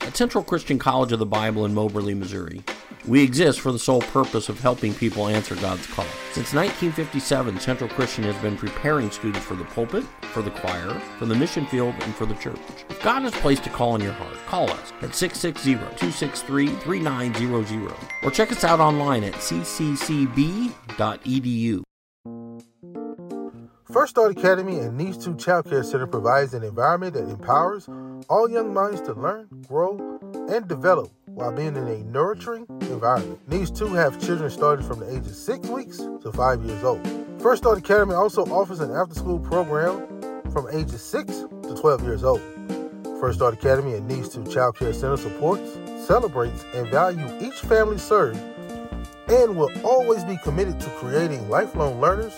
At Central Christian College of the Bible in Moberly, Missouri, we exist for the sole purpose of helping people answer God's call. Since 1957, Central Christian has been preparing students for the pulpit, for the choir, for the mission field, and for the church. If God has placed a call in your heart, call us at 660-263-3900 or check us out online at cccb.edu. First Start Academy and Needs 2 Child Care Center provides an environment that empowers all young minds to learn, grow, and develop while being in a nurturing environment. Needs 2 have children starting from the age of 6 weeks to 5 years old. First Start Academy also offers an after school program from ages 6 to 12 years old. First Start Academy and Needs 2 Child Care Center supports, celebrates, and values each family served and will always be committed to creating lifelong learners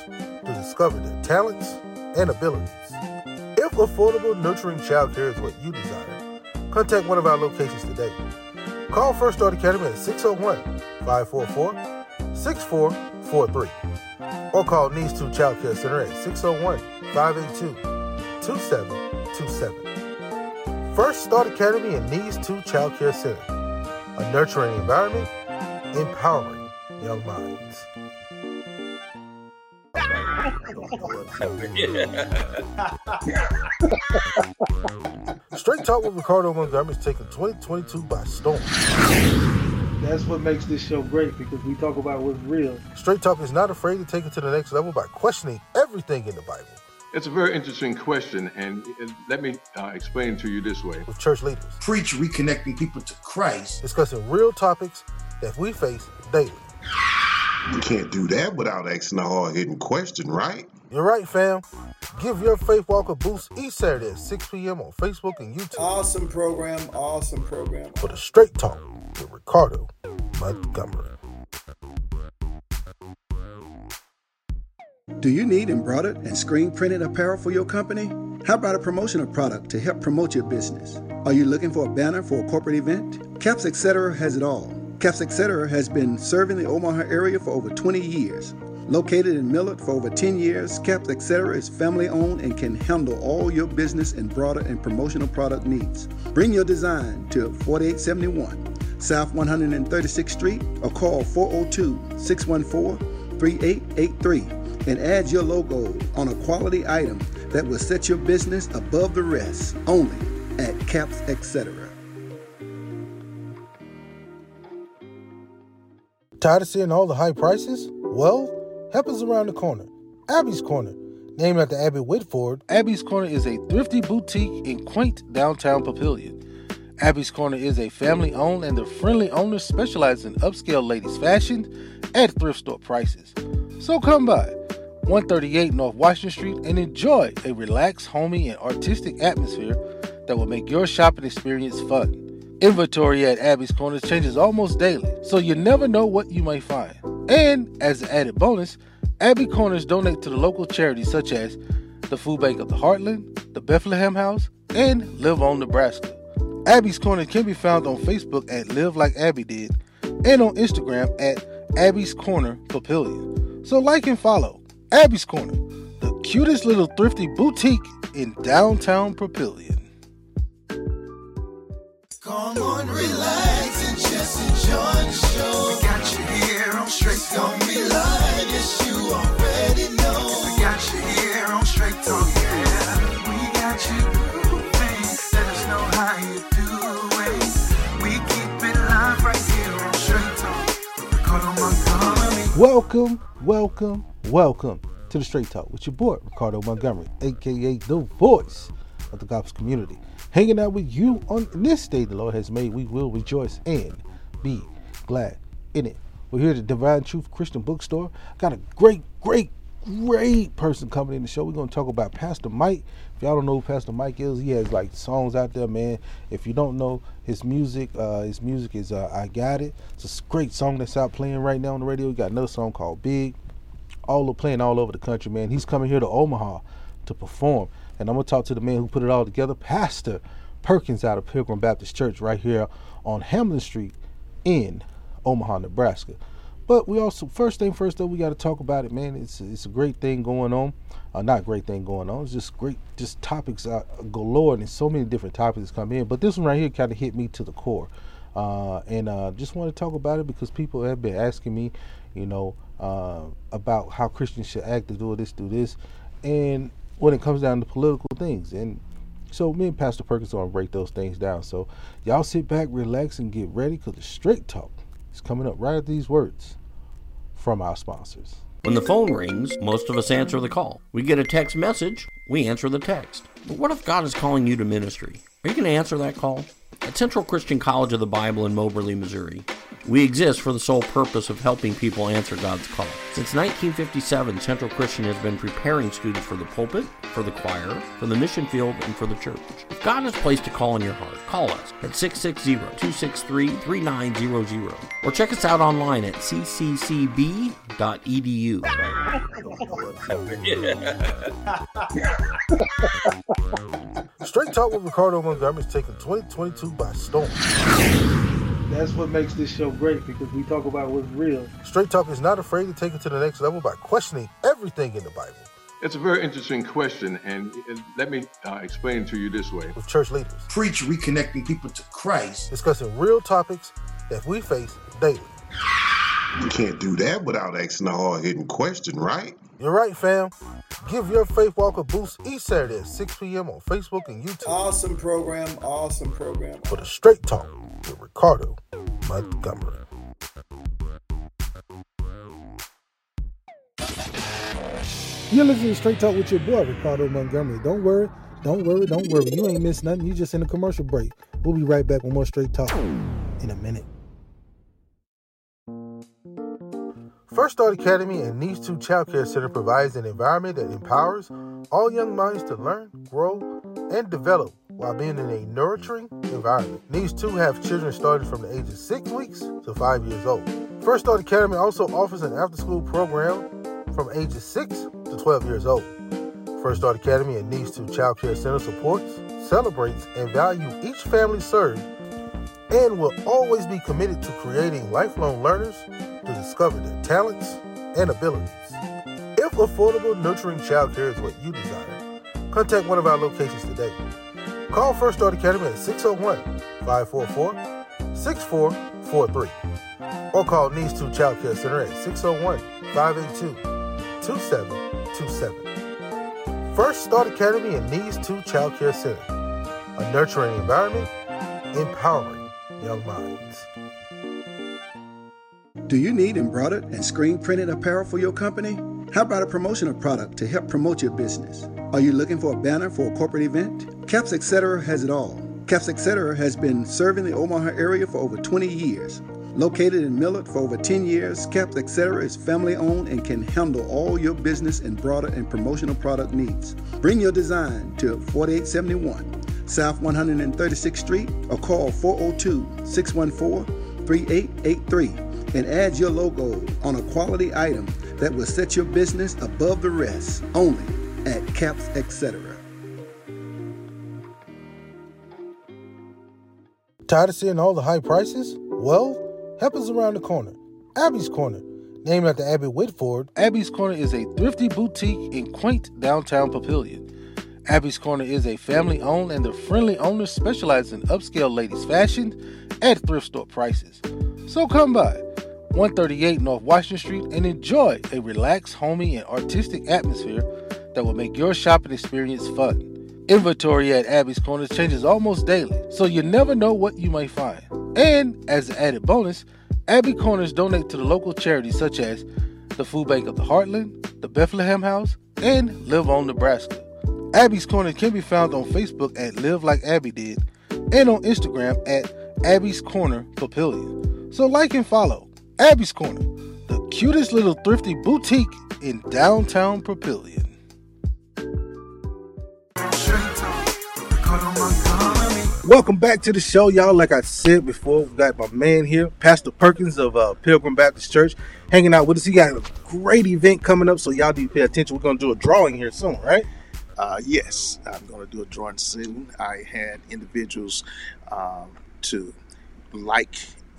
to discover their talents and abilities. If affordable, nurturing childcare is what you desire, contact one of our locations today. Call First Start Academy at 601 544 6443 or call Needs 2 Child Care Center at 601 582 2727. First Start Academy and Needs 2 Child Care Center, a nurturing environment, empowering young minds. Straight Talk with Ricardo Montgomery is taking 2022 by storm. That's what makes this show great because we talk about what's real. Straight Talk is not afraid to take it to the next level by questioning everything in the Bible It's a very interesting question, and let me uh, explain to you this way. with church leaders, preach reconnecting people to Christ. discussing real topics that we face daily. You can't do that without asking a hard hitting question, right? You're right, fam. Give your faith walk a boost each Saturday at 6 p.m. on Facebook and YouTube Awesome program, awesome program. for the Straight Talk with Ricardo Montgomery. Do you need embroidered and screen printed apparel for your company? How about a promotional product to help promote your business? Are you looking for a banner for a corporate event? Caps Etc. has it all. Caps Etc. has been serving the Omaha area for over 20 years. Located in Millard for over 10 years, Caps Etc. is family owned and can handle all your business and broader and promotional product needs. Bring your design to 4871 South 136th Street or call 402 614 3883 and add your logo on a quality item that will set your business above the rest only at Caps Etc. Tired of seeing all the high prices? Well, help is around the corner. Abby's Corner. Named after Abby Whitford, Abby's Corner is a thrifty boutique in quaint downtown Papillion. Abby's Corner is a family owned and the friendly owners specialize in upscale ladies' fashion at thrift store prices. So come by 138 North Washington Street and enjoy a relaxed, homey, and artistic atmosphere that will make your shopping experience fun. Inventory at Abby's Corners changes almost daily, so you never know what you may find. And as an added bonus, Abby Corners donate to the local charities such as the Food Bank of the Heartland, the Bethlehem House, and Live On Nebraska. Abby's Corner can be found on Facebook at Live Like Abby Did and on Instagram at Abby's Corner Papillion. So like and follow Abby's Corner, the cutest little thrifty boutique in downtown Papillion. Come on, relax and just enjoy the show. We got you here on Straight Talk. Be yes, you already know. We got you here on Straight Talk, yeah. We got you. Let us know how you doing. We keep it live right here on Straight Talk. Montgomery. welcome, welcome, welcome to the Straight Talk with your boy, Ricardo Montgomery, aka the voice of the gospel community. Hanging out with you on this day the Lord has made, we will rejoice and be glad in it. We're here at the Divine Truth Christian Bookstore. Got a great, great, great person coming in the show. We're going to talk about Pastor Mike. If y'all don't know who Pastor Mike is, he has like songs out there, man. If you don't know his music, uh, his music is uh, I Got It. It's a great song that's out playing right now on the radio. We got another song called Big. All the playing all over the country, man. He's coming here to Omaha to perform. And I'm going to talk to the man who put it all together, Pastor Perkins out of Pilgrim Baptist Church right here on Hamilton Street in Omaha, Nebraska. But we also, first thing first, though, we got to talk about it, man. It's it's a great thing going on. Uh, not great thing going on. It's just great, just topics uh, galore, and so many different topics come in. But this one right here kind of hit me to the core, uh, and uh, just want to talk about it because people have been asking me, you know, uh, about how Christians should act to do this, do this, and when it comes down to political things, and so me and Pastor Perkins are gonna break those things down. So y'all sit back, relax, and get ready because the straight talk is coming up right at these words from our sponsors. When the phone rings, most of us answer the call. We get a text message, we answer the text. But what if God is calling you to ministry? Are you going to answer that call? At Central Christian College of the Bible in Moberly, Missouri, we exist for the sole purpose of helping people answer God's call. Since 1957, Central Christian has been preparing students for the pulpit, for the choir, for the mission field, and for the church. If God has placed a call in your heart, call us at 660-263-3900 or check us out online at cccb.edu. Straight Talk with Ricardo Montgomery is taking 2022 by storm. That's what makes this show great because we talk about what's real. Straight Talk is not afraid to take it to the next level by questioning everything in the Bible. It's a very interesting question, and let me uh, explain to you this way. With church leaders, preach reconnecting people to Christ, discussing real topics that we face daily. You can't do that without asking a hard hitting question, right? You're right, fam. Give your faith walk a boost each Saturday at 6 p.m. on Facebook and YouTube. Awesome program, awesome program. For the Straight Talk with Ricardo Montgomery. You're listening to Straight Talk with your boy, Ricardo Montgomery. Don't worry, don't worry, don't worry. You ain't missed nothing. You just in a commercial break. We'll be right back with more Straight Talk in a minute. First Start Academy and Needs 2 Child Care Center provides an environment that empowers all young minds to learn, grow, and develop while being in a nurturing environment. Needs 2 have children starting from the age of 6 weeks to 5 years old. First Start Academy also offers an after school program from ages 6 to 12 years old. First Start Academy and Needs 2 Child Care Center supports, celebrates, and values each family served and will always be committed to creating lifelong learners to discover their talents and abilities. If affordable, nurturing childcare is what you desire, contact one of our locations today. Call First Start Academy at 601 544 6443 or call Needs 2 Child Care Center at 601 582 2727. First Start Academy and Needs 2 Child Care Center, a nurturing environment, empowering young minds. Do you need embroidered and screen printed apparel for your company? How about a promotional product to help promote your business? Are you looking for a banner for a corporate event? Caps Etc. has it all. Caps Etc. has been serving the Omaha area for over 20 years. Located in Millard for over 10 years, Caps Etc. is family owned and can handle all your business and broader and promotional product needs. Bring your design to 4871 South 136th Street or call 402 614 3883 and add your logo on a quality item that will set your business above the rest only at Caps Etc. Tired of seeing all the high prices? Well, us around the corner. Abby's Corner. Named after Abby Whitford, Abby's Corner is a thrifty boutique in quaint downtown Papillion. Abby's Corner is a family owned and the friendly owners specialize in upscale ladies' fashion at thrift store prices. So come by 138 North Washington Street and enjoy a relaxed, homey, and artistic atmosphere that will make your shopping experience fun. Inventory at Abby's Corners changes almost daily, so you never know what you may find. And as an added bonus, Abby Corners donate to the local charities such as the Food Bank of the Heartland, the Bethlehem House, and Live On Nebraska. Abby's Corner can be found on Facebook at Live Like Abby Did and on Instagram at Abby's Corner Papillion. So like and follow Abby's Corner, the cutest little thrifty boutique in downtown Papillion. Welcome back to the show, y'all. Like I said before, we got my man here, Pastor Perkins of uh, Pilgrim Baptist Church, hanging out with us. He got a great event coming up, so y'all need to pay attention. We're to do a drawing here soon, right? Uh, yes, I'm to do a drawing soon. I had individuals um, to like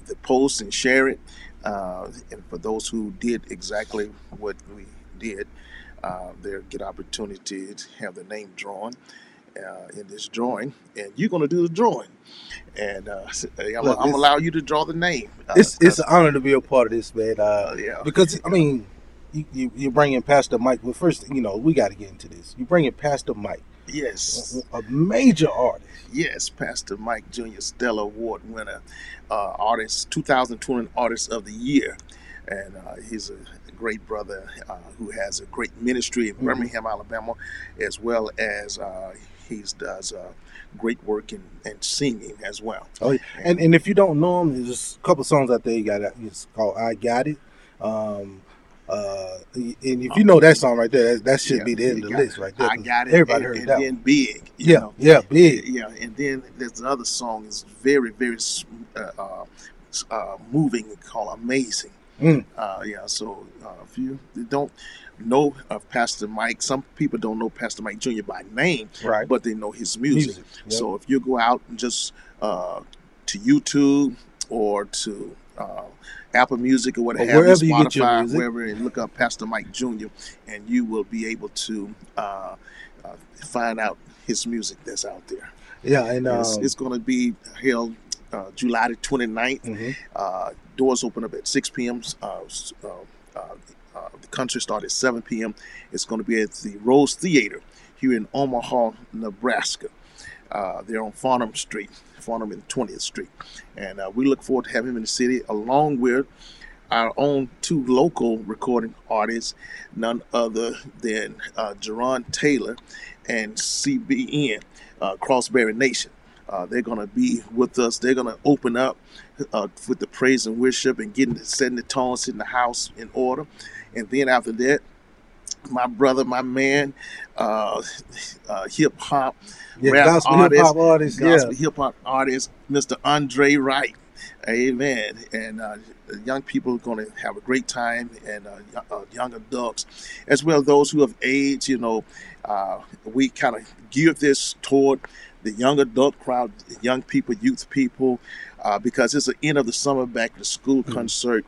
the post and share it. Uh, and for those who did exactly what we did, uh, they'll get opportunity to have their name drawn uh, in this drawing, and you're going to do the drawing. And uh, I'm, Look, I'm allow you to draw the name. Uh, It's it's an honor to be a part of this, man. Uh, yeah. Because I mean, you, you you bring in Pastor Mike. Well, first, you know, we got to get into this. You bring in Pastor Mike, yes, a major artist. Yes, Pastor Mike Jr. Stellar Award winner, uh, artist, 2020 Artist of the Year, and uh, he's a great brother uh, who has a great ministry in Mhm. Birmingham, Alabama, as well as uh, he does uh, great work in, in singing as well. Oh, yeah. and and if you don't know him, there's a couple songs out there. You got it's called "I Got It." Um, uh, and if you know that song right there, that, that should Yeah, be the end of the list right there. I got it. Everybody and, heard and that. then one. big. you Yeah, know. yeah, big. Yeah, and then there's another song is very very uh, uh, uh, moving called "Amazing." Mm. Uh, yeah, so uh, if you don't know of Pastor Mike, some people don't know Pastor Mike Jr. by name, Right. But they know his music. Music, yep. So if you go out and just uh, to YouTube or to uh, Apple Music or what Or have you, wherever you get your Spotify, music. wherever, and look up Pastor Mike Jr. and you will be able to uh, uh, find out his music that's out there. Yeah, and it's, um, it's going to be held uh, July the 29th. Mhm. Uh, doors open up at 6 p.m. Uh, s- uh, the concert starts at 7 p.m. It's going to be at the Rose Theater here in Omaha, Nebraska. Uh, they're on Farnam Street, Farnam and 20th Street. And uh, we look forward to having him in the city along with our own two local recording artists, none other than uh, Jerron Taylor and CBN, uh, Crossberry Nation. Uh, they're going to be with us. They're going to open up uh, with the praise and worship and getting setting the tone, setting the house in order. And then after that, my brother, my man, uh, uh, hip hop, Yeah, rap gospel artist, hip-hop artist, yeah. gospel hip hop artist, Mr. Andre Wright. Amen. And uh, young people are going to have a great time, and uh, uh, young adults, as well as those who have aged. You know, uh, we kind of geared this toward the young adult crowd, young people, youth people, uh, because it's the end of the summer back to school concert,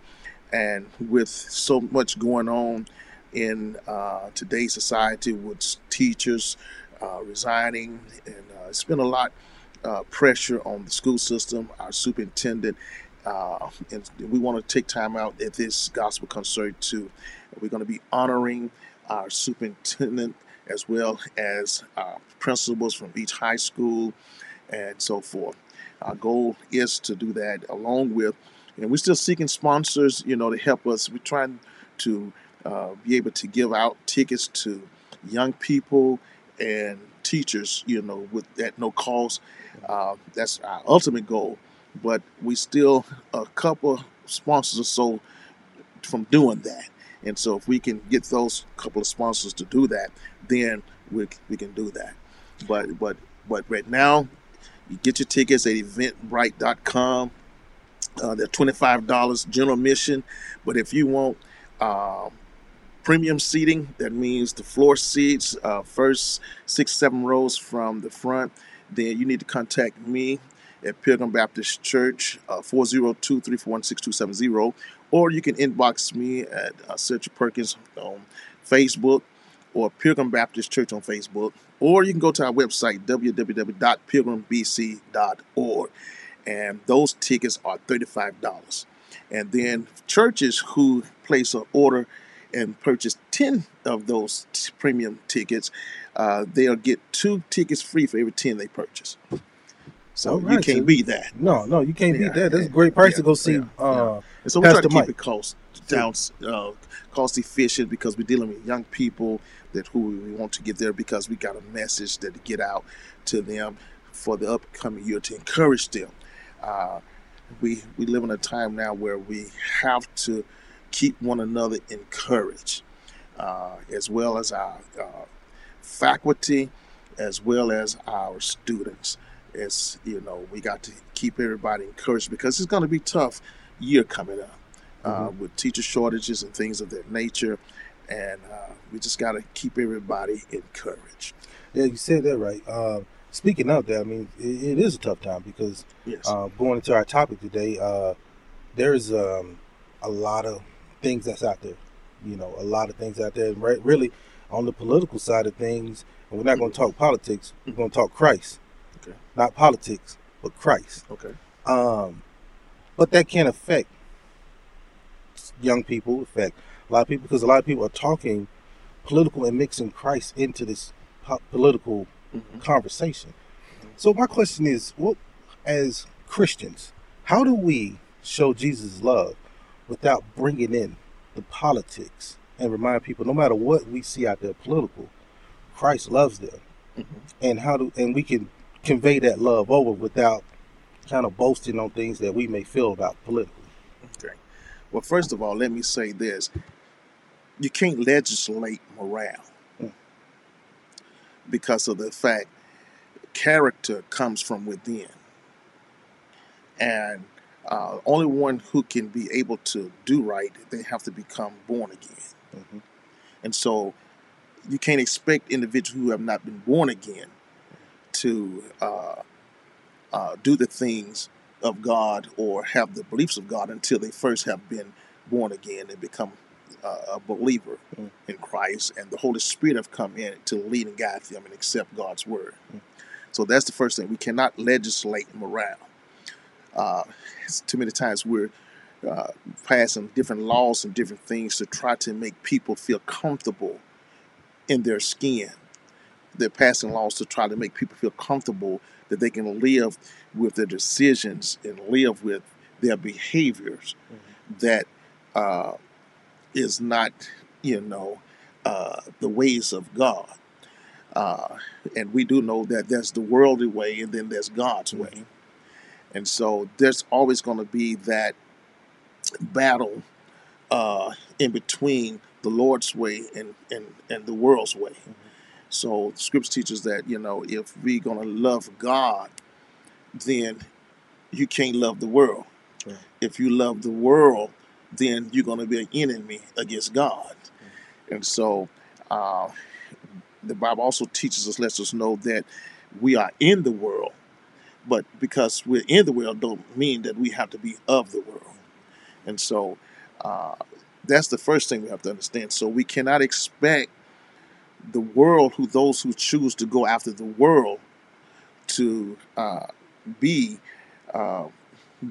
and with so much going on in uh, today's society with teachers uh, resigning, and uh, it's been a lot uh, pressure on the school system, our superintendent, uh, and we want to take time out at this gospel concert to. We're going to be honoring our superintendent as well as principals from each high school and so forth. Our goal is to do that along with, and we're still seeking sponsors, you know, to help us. We're trying to uh, be able to give out tickets to young people and teachers, you know, with at no cost. Uh, that's our ultimate goal. But we still a couple sponsors or so from doing that. And so if we can get those couple of sponsors to do that, then we, we can do that. But but but right now, you get your tickets at eventbrite.com. Uh, they're $25 general admission. But if you want um, premium seating, that means the floor seats, uh, first six, seven rows from the front, then you need to contact me at Pilgrim Baptist Church, uh, 402 341 6270. Or you can inbox me at uh, Perkins on Facebook or Pilgrim Baptist Church on Facebook. Or you can go to our website, www.pilgrimbc.org. And those tickets are $35. And then churches who place an order and purchase 10 of those t- premium tickets, uh, they'll get two tickets free for every 10 they purchase. So All you can't so- beat that. No, no, you can't Yeah, beat that. That's a great price to go see yeah, uh, And so we try to keep Mike. it cost down, uh, cost efficient because we're dealing with young people that who we want to get there because we got a message that to get out to them for the upcoming year to encourage them. Uh, we we live in a time now where we have to keep one another encouraged, uh, as well as our uh, faculty, as well as our students. It's you know we got to keep everybody encouraged because it's going to be tough year coming up uh, Mm-hmm. with teacher shortages and things of that nature, and uh, we just got to keep everybody encouraged. Yeah, you said that right. Um, speaking of that, I mean, it, it is a tough time because Yes. uh, going into our topic today, uh, there's um, a lot of things that's out there. You know, a lot of things out there. And re- really, on the political side of things, and we're not going to talk politics. We're going to talk Christ. Okay. Not politics, but Christ. Okay. Um, but that can affect young people, affect a lot of people, because a lot of people are talking political and mixing Christ into this po- political conversation. So my question is, what, as Christians, how do we show Jesus' love without bringing in the politics and remind people, no matter what we see out there political, Christ loves them, mm-hmm. and how do and we can convey that love over without kind of boasting on things that we may feel about politically. Okay. Well, first of all, let me say this: you can't legislate morale because of the fact character comes from within, and uh, only one who can be able to do right they have to become born again, and so you can't expect individuals who have not been born again to uh, uh, do the things of God or have the beliefs of God until they first have been born again and become a believer in Christ, and the Holy Spirit have come in to lead and guide them and accept God's word. So that's the first thing. We cannot legislate morale. Uh, too many times we're uh, passing different laws and different things to try to make people feel comfortable in their skin. They're passing laws to try to make people feel comfortable that they can live with their decisions and live with their behaviors that uh, is not, you know, uh, the ways of God. Uh, and we do know that there's the worldly way and then there's God's way. And so there's always going to be that battle uh, in between the Lord's way and, and, and the world's way. So scripture teaches that, you know, if we're going to love God, then you can't love the world. Right. If you love the world, then you're going to be an enemy against God. And so uh, the Bible also teaches us, lets us know that we are in the world, but because we're in the world, don't mean that we have to be of the world. And so uh, that's the first thing we have to understand. So we cannot expect the world, who those who choose to go after the world, to uh, be uh,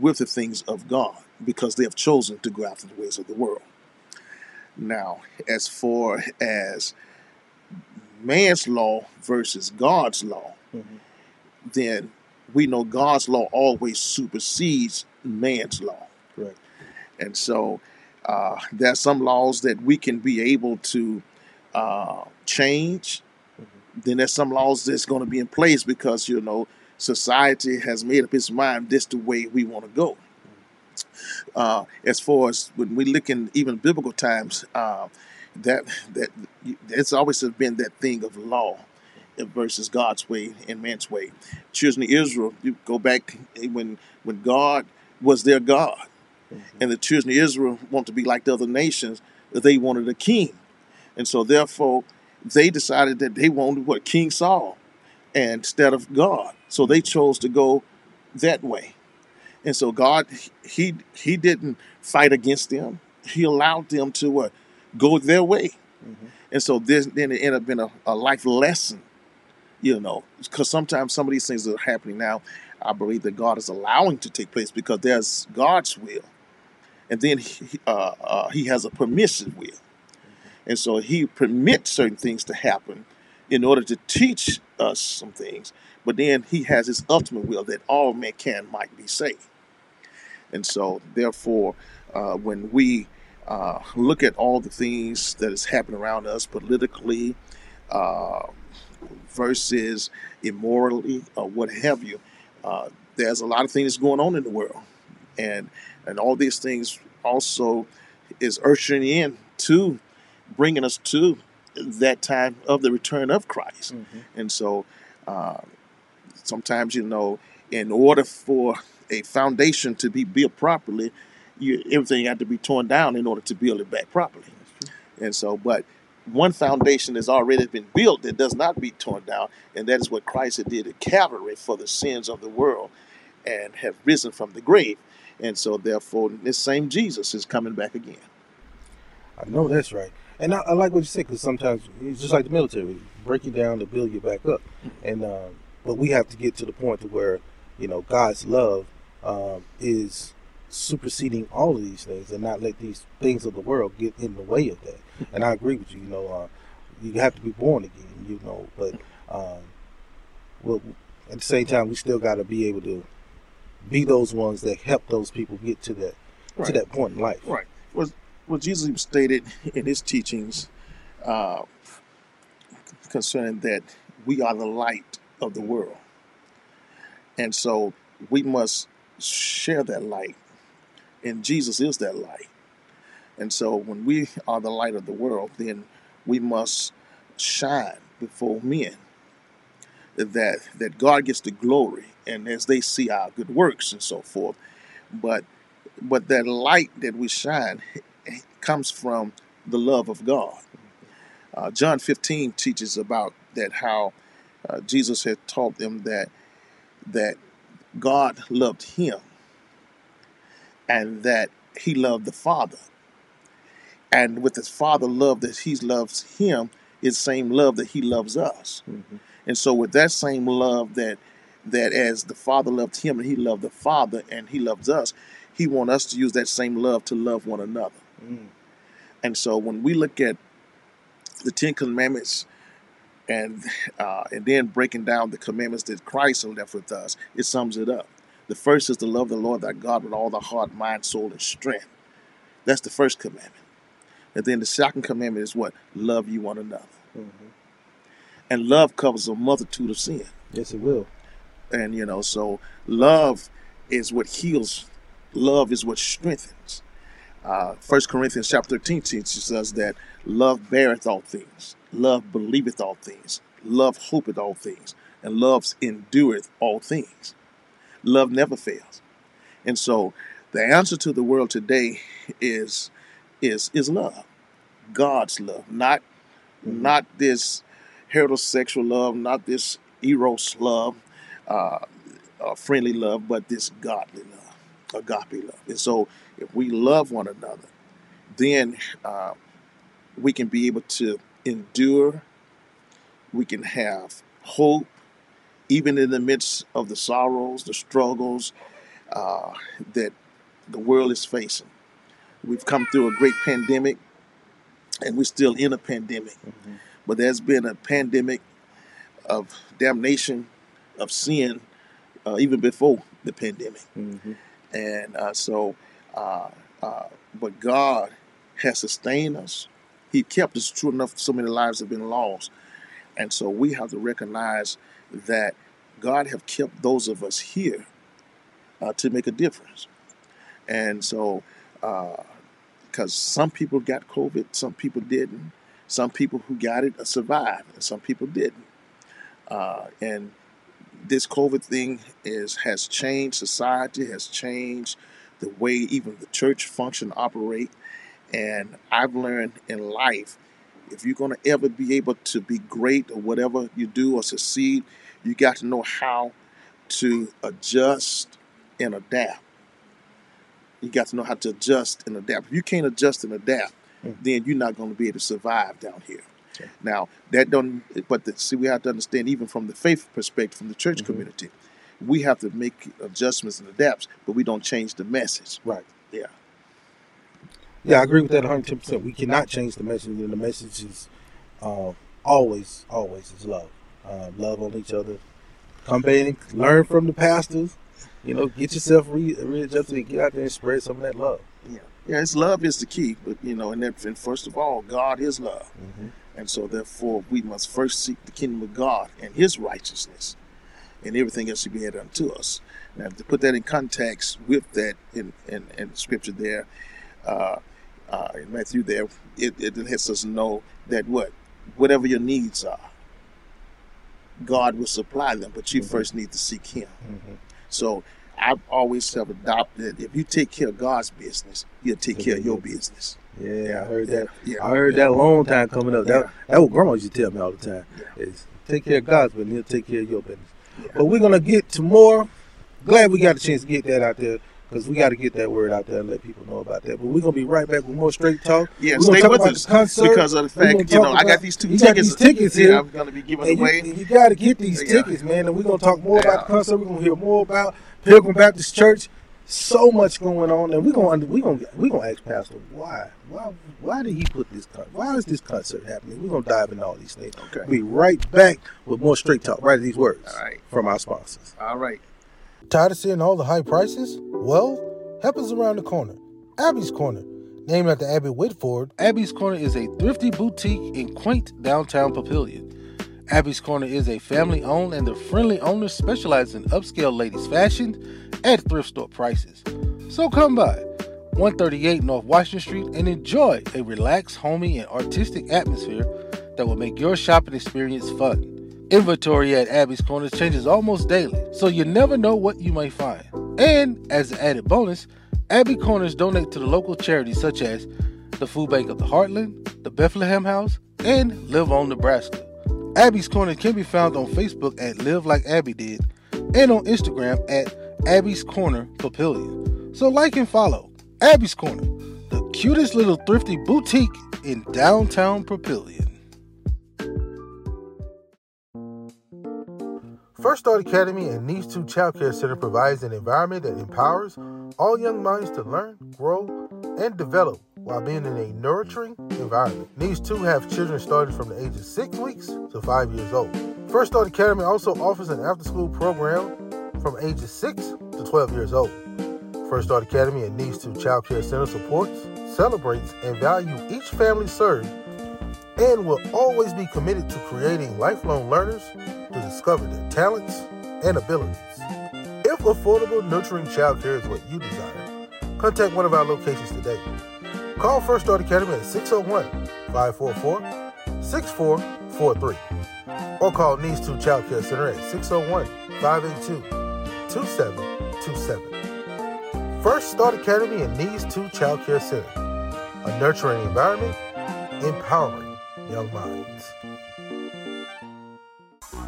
with the things of God because they have chosen to go after the ways of the world. Now, as far as man's law versus God's law, then we know God's law always supersedes man's law. Right. And so uh, are some laws that we can be able to uh, change. Then there's some laws that's going to be in place because you know society has made up its mind this the way we want to go. Uh, as far as when we look in even biblical times, uh, that that it's always been that thing of law versus God's way and man's way. Children of Israel, you go back when when God was their God, and the children of Israel want to be like the other nations. They wanted a king, and so therefore they decided that they wanted what King Saul, instead of God. So they chose to go that way, and so God he he didn't fight against them. He allowed them to uh, go their way, and so this then it ended up being a, a life lesson you know, because sometimes some of these things that are happening now, I believe that God is allowing to take place because there's God's will, and then he, uh, uh, He has a permissive will, and so He permits certain things to happen in order to teach us some things, but then He has His ultimate will that all mankind might be saved, and so therefore, uh, when we uh, look at all the things that is happening around us politically. Uh, versus immorally or what have you. Uh, there's a lot of things going on in the world, and and all these things also is ushering in to bringing us to that time of the return of Christ. And so uh, sometimes, you know, in order for a foundation to be built properly, you, everything had to be torn down in order to build it back properly. And so, but one foundation has already been built that does not be torn down, and that is what Christ did at Calvary for the sins of the world and have risen from the grave. And so, therefore, this same Jesus is coming back again. I know that's right. And I, I like what you said because sometimes it's just like the military, break you down to build you back up. And um, but we have to get to the point to where you know God's love um, is superseding all of these things, and not let these things of the world get in the way of that. And I agree with you. You know, uh, you have to be born again. You know, but um, well, at the same time, we still got to be able to be those ones that help those people get to that to that point in life. Right. Was what Jesus stated in his teachings uh, concerning that we are the light of the world, and so we must share that light, and Jesus is that light. And so when we are the light of the world, then we must shine before men that that God gets the glory and as they see our good works and so forth. But but that light that we shine comes from the love of God. Uh, John 15 teaches about that how uh, Jesus had taught them that that God loved him and that he loved the Father. And with his Father love that he loves him is the same love that he loves us. Mm-hmm. And so with that same love that that as the Father loved him and he loved the Father and he loves us, he wants us to use that same love to love one another. Mm. And so when we look at the Ten Commandments and uh, and then breaking down the commandments that Christ left with us, it sums it up. The first is to love the Lord thy God with all the heart, mind, soul, and strength. That's the first commandment. And then the second commandment is what? Love you one another. And love covers a multitude of sin. Yes, it will. And you know, so love is what heals. Love is what strengthens. Uh, First Corinthians chapter 13 teaches us that love beareth all things, love believeth all things, love hopeth all things, and love endureth all things. Love never fails. And so the answer to the world today is is is love. God's love, not not this heterosexual love, not this eros love, uh, uh, friendly love, but this godly love, agape love. And so, if we love one another, then uh, we can be able to endure. We can have hope, even in the midst of the sorrows, the struggles uh, that the world is facing. We've come through a great pandemic, and we're still in a pandemic. But there's been a pandemic of damnation, of sin, uh, even before the pandemic. And uh, so, uh, uh, but God has sustained us. He kept us true enough. So many lives have been lost, and so we have to recognize that God have kept those of us here uh, to make a difference. And so, because some people got COVID, some people didn't. Some people who got it survived, and some people didn't. Uh, and this COVID thing is has changed society, has changed the way even the church function operate. And I've learned in life, if you're going to ever be able to be great or whatever you do or succeed, you got to know how to adjust and adapt. You got to know how to adjust and adapt. If you can't adjust and adapt, mm. then you're not going to be able to survive down here. Now that don't, but the, see, we have to understand even from the faith perspective, from the church community, we have to make adjustments and adapts, but we don't change the message. Right. Yeah. Yeah, I agree with that 110. percent We cannot change the message, and the message is uh, always, always is love. Uh, love on each other. Come back and learn from the pastors. You know, get yourself re- readjusted and get out there and spread some of that love. Yeah. Yeah, it's love is the key, but you know, and, that, and first of all, God is love, and so therefore we must first seek the kingdom of God and His righteousness, and everything else should be added unto us. Now, to put that in context with that in in, in Scripture there, uh, uh, right through there, it, it lets us know that what, whatever your needs are, God will supply them, but you first need to seek Him. So I've always have adopted if you take care of God's business, He'll take care of your business. Yeah, I heard that. Yeah. I heard that a long time coming up. That that what grandma used to tell me all the time. Is take care of God's business, he'll take care of your business. But we're gonna get to more. Glad we got a chance to get that out there because we got to get that word out there and let people know about that. But we're gonna be right back with more straight talk. Yeah, We're stay talk with us concert. because of the fact, you know, I got these two you got tickets. these tickets Yeah, here. I'm gonna be giving and you, away. and you got to get these Yeah. tickets, man. And we're gonna talk more about the concert. We're gonna hear more about Pilgrim Baptist Church. So much going on, and we're gonna we gonna we gonna ask Pastor why why why did he put this con- why is this concert happening? We're gonna dive into all these things. Okay. Be right back with more straight talk. Right, these words All right. from our sponsors. All right. Tired of seeing all the high prices? Well, help us around the corner. Abby's Corner, named after Abby Whitford. Abby's Corner is a thrifty boutique in quaint downtown Papillion. Abby's Corner is a family owned and the friendly owners specialize in upscale ladies' fashion at thrift store prices. So come by 138 North Washington Street and enjoy a relaxed, homey, and artistic atmosphere that will make your shopping experience fun. Inventory at Abby's Corner changes almost daily, so you never know what you may find. And as an added bonus, Abby Corners donate to the local charities such as the Food Bank of the Heartland, the Bethlehem House, and Live On Nebraska. Abby's Corner can be found on Facebook at Live Like Abby Did and on Instagram at Abby's Corner Papillion. So like and follow Abby's Corner, the cutest little thrifty boutique in downtown Papillion. First Start Academy and Needs 2 Child Care Center provides an environment that empowers all young minds to learn, grow, and develop while being in a nurturing environment. Needs 2 have children starting from the age of 6 weeks to 5 years old. First Start Academy also offers an after school program from ages 6 to 12 years old. First Start Academy and Needs 2 Child Care Center supports, celebrates, and values each family served and will always be committed to creating lifelong learners to discover their talents and abilities. If affordable, nurturing childcare is what you desire, contact one of our locations today. Call First Start Academy at 601 544 6443 or call Needs 2 Child Care Center at 601 582 2727. First Start Academy and Needs 2 Child Care Center, a nurturing environment, empowering young minds.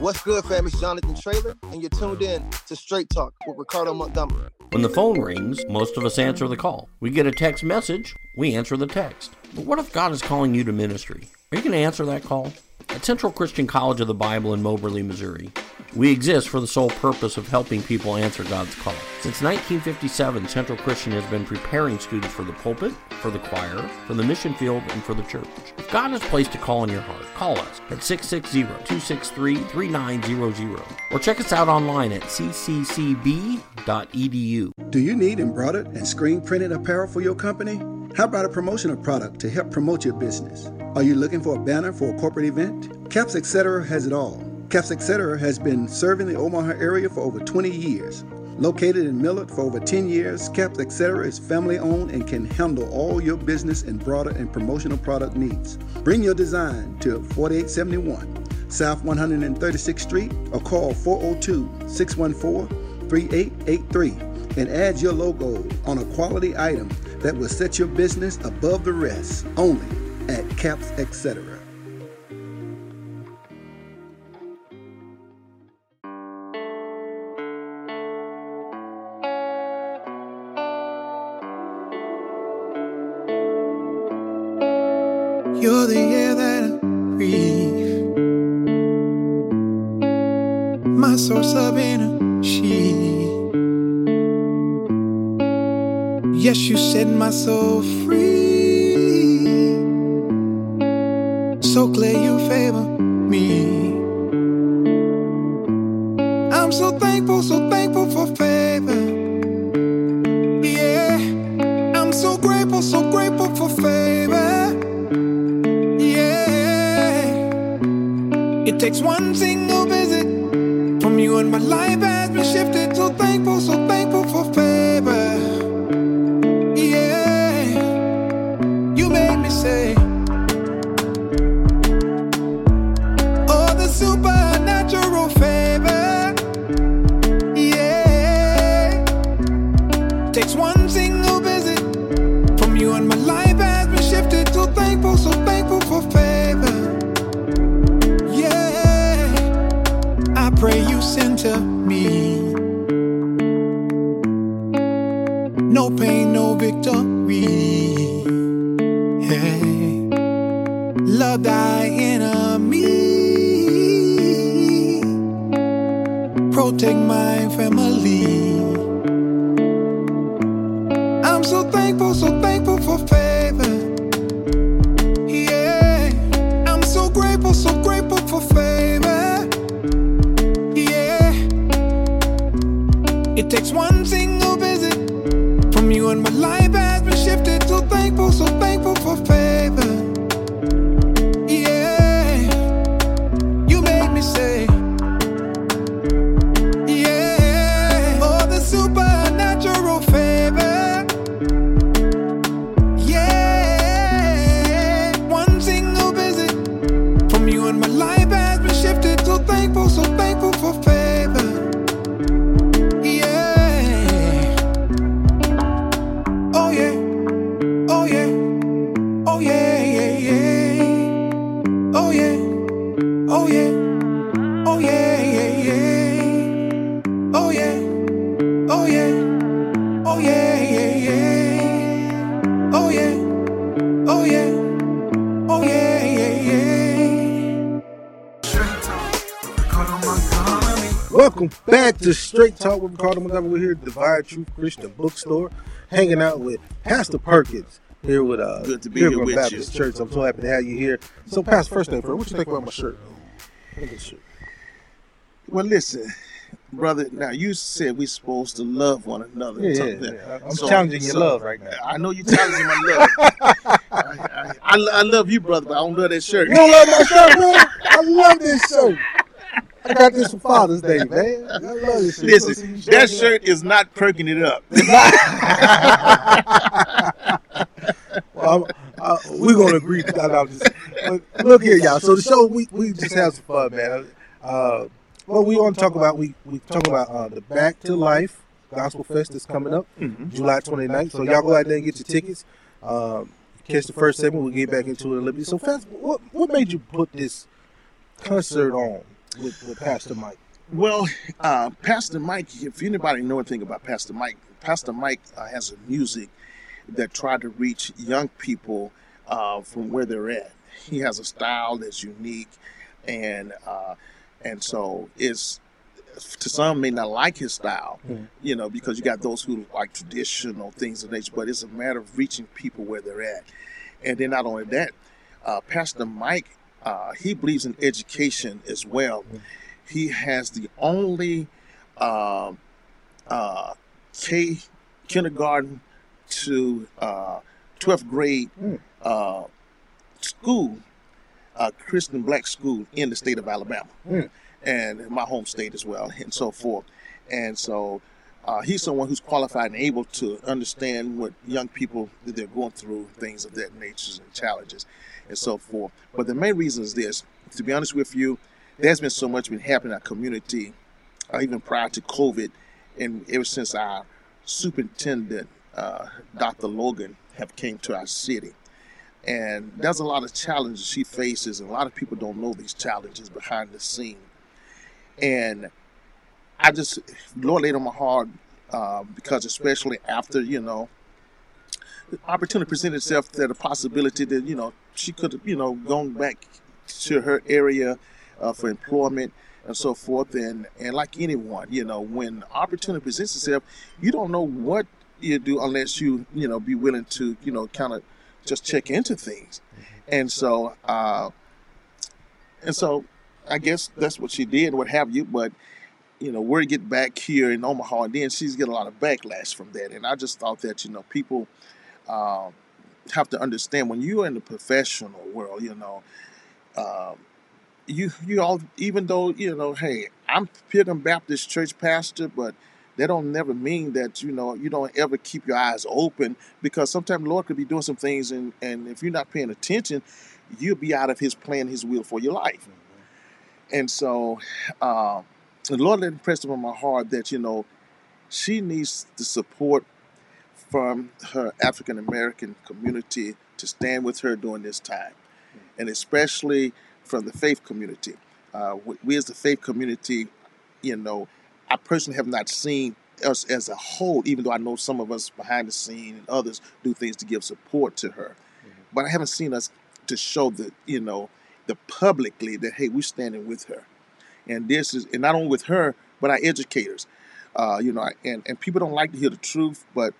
What's good, fam? It's Jonathan Trailer, and you're tuned in to Straight Talk with Ricardo Montgomery. When the phone rings, most of us answer the call. We get a text message, we answer the text. But what if God is calling you to ministry? Are you going to answer that call? At Central Christian College of the Bible in Moberly, Missouri, we exist for the sole purpose of helping people answer God's call. Since 1957, Central Christian has been preparing students for the pulpit, for the choir, for the mission field, and for the church. If God has placed a call in your heart, call us at 660-263-3900 or check us out online at cccb.edu. Do you need embroidered and screen printed apparel for your company? How about a promotional product to help promote your business? Are you looking for a banner for a corporate event? Caps Etc. has it all. Caps Etc. has been serving the Omaha area for over 20 years. Located in Millard for over 10 years, Caps Etc. is family owned and can handle all your business and broader and promotional product needs. Bring your design to 4871 South 136th Street or call 402 614 3883 and add your logo on a quality item that will set your business above the rest only at Caps Etc. You're the air that I breathe, my source of energy. Yes, you set my soul free. So clear you favor me. I'm so thankful, so thankful for favor. Yeah, I'm so grateful, so grateful for favor. Yeah, it takes one single visit from you, and my life has been shifted. So Protect my family. Back to Straight Talk with Ricardo Montgomery. We're here at Divine Truth Christian Bookstore, hanging out with Pastor Perkins here with uh Good to be here with Baptist you. Church. I'm so happy to have you here. So, Pastor, first thing first, what you think about my shirt? Well, listen, brother. Now you said we're supposed to love one another. Yeah, yeah, yeah. I'm challenging your love right now. I know you're challenging my love. I, I, I, I love you, brother, but I don't love that shirt. You don't love my shirt, brother? I love this shirt. I got this for Father's Day, man. I love this shirt. Listen, that shirt is not perking it up. Well, uh, we're gonna agree. No, no, just- but look here, y'all. So the show, we, we just have some fun, man. Uh, what we want to talk about, we we talk about uh, the Back to Life Gospel Fest that's coming up, July 29th. So y'all go out there and get your tickets. Um, catch the first segment. We'll get back into it a little bit. So, Fast, what what made you put this concert on with, with Pastor Mike? Well, uh, Pastor Mike, if anybody know anything about Pastor Mike, Pastor Mike uh, has a music that tried to reach young people uh, from where they're at. He has a style that's unique, and uh, and so it's to some may not like his style, you know, because you got those who like traditional things of nature. But it's a matter of reaching people where they're at, and then not only that, uh, Pastor Mike, uh, he believes in education as well. He has the only uh, uh, K kindergarten to uh, 12th grade uh, school, uh, Christian black school in the state of Alabama, and my home state as well, and so forth. And so uh, he's someone who's qualified and able to understand what young people that they're going through, things of that nature, and challenges, and so forth. But the main reason is this: to be honest with you, there's been so much been happening in our community, uh, even prior to COVID, and ever since our superintendent, uh, Dr. Logan, have came to our city. And there's a lot of challenges she faces, and a lot of people don't know these challenges behind the scene. And I just, Lord laid on my heart uh, because, especially after, you know, the opportunity presented itself that a possibility that, you know, she could have, you know, gone back to her area uh, for employment and so forth. And, and like anyone, you know, when opportunity presents itself, you don't know what you do unless you, you know, be willing to, you know, kind of just check into things. And so, uh, and so I guess that's what she did, what have you. But, you know, we're get back here in Omaha, and then she's getting a lot of backlash from that. And I just thought that, you know, people uh, have to understand when you're in the professional world, you know, um, you you all even though you know, hey, I'm Pilgrim Baptist Church pastor, but that don't never mean that you know you don't ever keep your eyes open because sometimes the Lord could be doing some things, and and if you're not paying attention, you'll be out of His plan, His will for your life. And so, uh, the Lord let impress upon my heart that you know she needs the support from her African American community to stand with her during this time, and especially from the faith community. Uh, we, we as the faith community, you know, I personally have not seen us as a whole, even though I know some of us behind the scene and others do things to give support to her. But I haven't seen us to show that, you know, the publicly that hey, we're standing with her. And this is and not only with her, but our educators. Uh, you know, and, and people don't like to hear the truth, but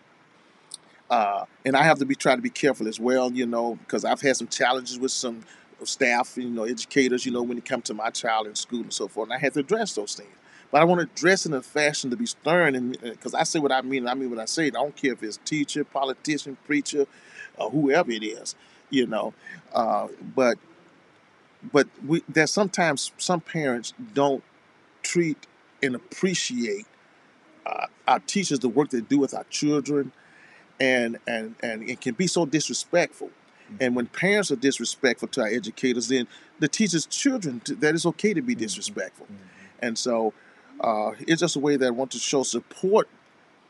uh, and I have to be trying to be careful as well, you know, because I've had some challenges with some staff, you know, educators, you know, when it comes to my child in school and so forth, and I had to address those things. But I want to dress in a fashion to be stern, and because I say what I mean, I mean what I say. I don't care if it's teacher, politician, preacher, or whoever it is, you know. Uh, but but we there's sometimes some parents don't treat and appreciate uh, our teachers the work they do with our children, and and and it can be so disrespectful. Mm-hmm. And when parents are disrespectful to our educators, then the teachers' children that it's okay to be mm-hmm. disrespectful. Mm-hmm. And so uh, it's just a way that I want to show support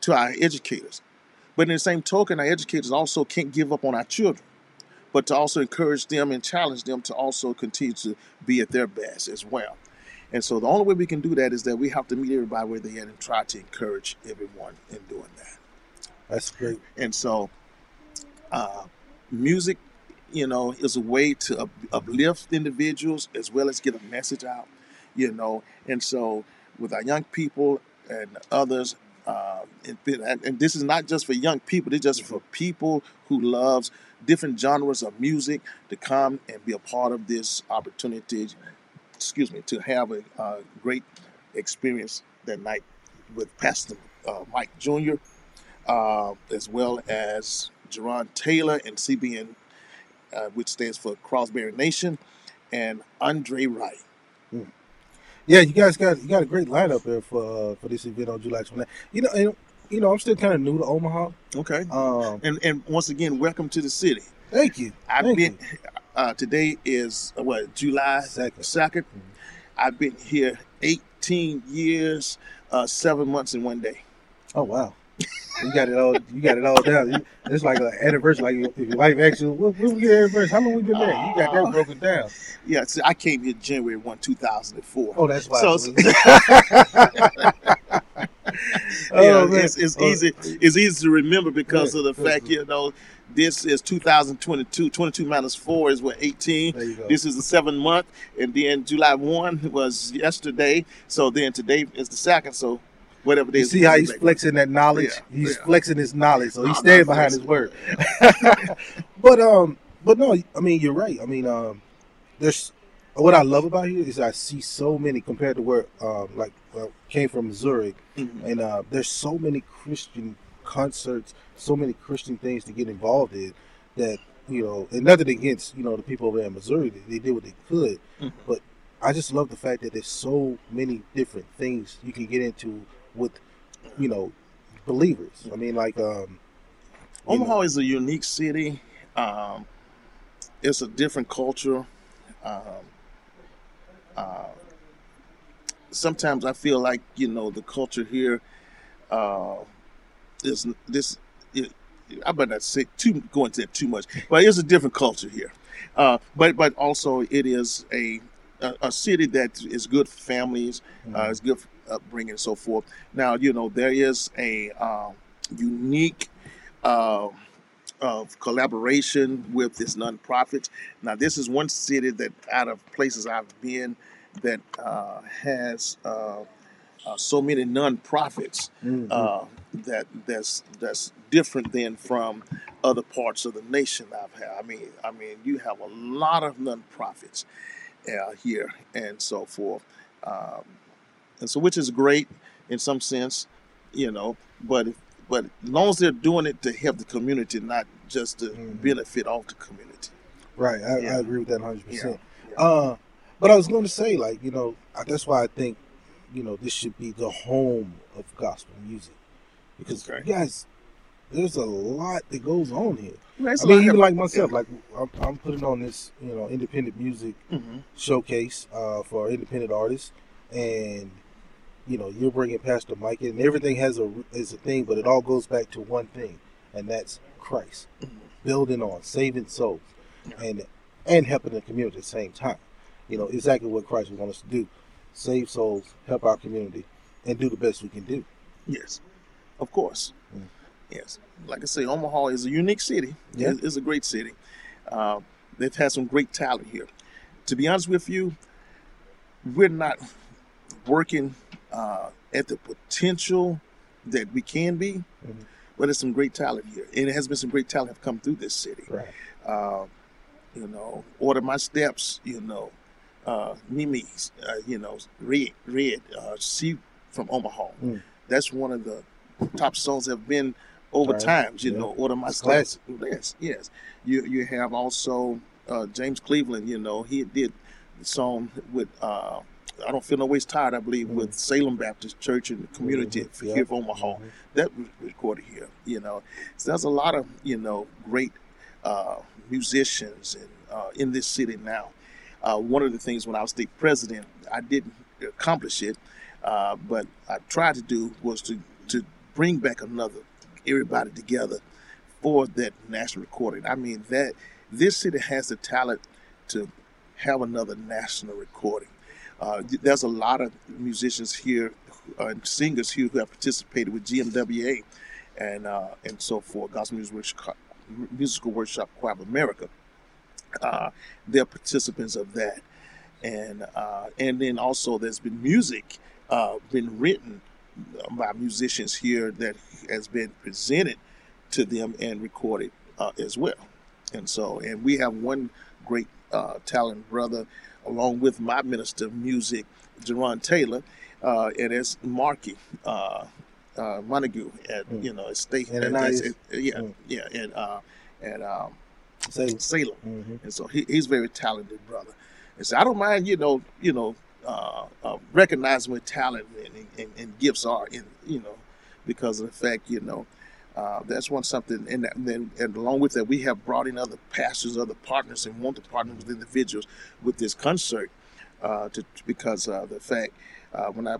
to our educators. But in the same token, our educators also can't give up on our children, but to also encourage them and challenge them to also continue to be at their best as well. And so the only way we can do that is that we have to meet everybody where they are and try to encourage everyone in doing that. That's great. And so, uh, music, you know, is a way to up- uplift individuals as well as get a message out, you know. And so, with our young people and others, uh, and, and this is not just for young people; it's just for people who loves different genres of music to come and be a part of this opportunity. Excuse me, to have a, uh great experience that night with Pastor uh, Mike Jr uh, as well as Jerron Taylor and CBN, uh, which stands for Crossberry Nation, and Andre Wright. Yeah, you guys got you got a great lineup there for uh, for this event on July 29th. You know, and, you know, I'm still kind of new to Omaha. Okay. Um, And and once again, welcome to the city. thank you. I've Thank been uh, today is uh, what July 2nd. I've been here 18 years, uh, seven months, and one day. Oh wow, you got it all. You got it all down. It's like an anniversary. Like if your wife asks you, "What, was your anniversary? How long we been there?" You got that broken down. Yeah, see, I came here January 1, 2004. Oh, that's why. So, Oh, yeah, it's, it's Oh. easy. It's easy to remember because Yeah. of the fact, you know, this is 2022. 22 minus four is what 18. There you go. This is the seventh month, and then July 1 was yesterday. So then today is the second. So whatever You see how he's flexing that knowledge? Yeah, he's yeah. flexing his knowledge, so No, he's I'm standing behind his word. but um, but no, I mean you're right. I mean um, there's what I love about here is I see so many compared to where um like well, came from Missouri, Mhm. and uh, there's so many Christian concerts, so many Christian things to get involved in that you know, and nothing against you know the people over there in Missouri, they, they did what they could, Mhm. but I just love the fact that there's so many different things you can get into with you know believers. I mean, like um, you know, Omaha is a unique city. Um, it's a different culture. Um, uh, sometimes I feel like you know the culture here uh, is this. It, I better not say too go into that too much, but it's a different culture here. Uh, but but also it is a a, a city that is good for families. Uh, it's good for upbringing and so forth. Now you know there is a um, unique uh, of collaboration with this nonprofit. Now, this is one city that, out of places I've been, that uh, has uh, uh, so many nonprofits Mhm. uh, that that's that's different than from other parts of the nation. I've had. I mean, I mean, you have a lot of nonprofits uh, here and so forth, um, and so which is great in some sense, you know. But if, but as long as they're doing it to help the community, not just to benefit off the community. Right, I, Yeah. I agree with that 100. percent Uh, but I was going to say, like you know, that's why I think you know this should be the home of gospel music because Okay. you guys, there's a lot that goes on here. Right, it's I a mean, even of- like myself, yeah. like I'm, I'm putting on this you know independent music Mhm. showcase uh, for independent artists, and you know you're bringing Pastor Mike in. and Everything has a is a thing, but it all goes back to one thing: and that's Christ, building on saving souls, and and helping the community at the same time. You know exactly what Christ would want us to do: save souls, help our community, and do the best we can do. Yes, of course. Yes, like I say, Omaha is a unique city. Yeah. It's a great city. Uh, they've had some great talent here. To be honest with you, we're not working uh, at the potential that we can be, but there's some great talent here, and it has been some great talent have come through this city. Right. Uh, you know, order my steps. You know, uh, Mimi's. Uh, you know, Red, Red. Uh, from Omaha. Mm. That's one of the top songs that have been over Right. times. You Yeah. know, order my steps. Yes, yes. You you have also uh, James Cleveland. You know, he did the song with. Uh, I don't feel no ways tired. I believe with Salem Baptist Church and the community Mhm. here Yeah. of Omaha. That was recorded here. You know, so there's a lot of you know great uh, musicians and uh, in this city now. Uh, one of the things when I was state president, I didn't accomplish it, uh, but I tried to do was to to bring back another everybody together for that national recording. I mean that this city has the talent to have another national recording. Uh, there's a lot of musicians here uh, and singers here who have participated with GMWA and uh, and so forth, Gospel Music Workshop, Musical Workshop Choir of America. Uh, they're participants of that, and uh, and then also there's been music uh, been written by musicians here that has been presented to them and recorded as well. And so, and we have one great talent brother, along with my minister of music, Jerron Taylor, uh, and it's Marky uh, uh, Montague at you know at state. And at- nice. at- yeah, yeah, and uh, and um, Salem. Salem. Mhm. And so he, he's very talented brother. And so I don't mind, you know, you know, uh, uh, recognizing what talent and, and, and gifts are, in you know, because of the fact, you know, uh, that's one something. And, then and along with that, we have brought in other pastors, other partners, and want to partner with individuals with this concert uh, to because uh, the fact uh, when I,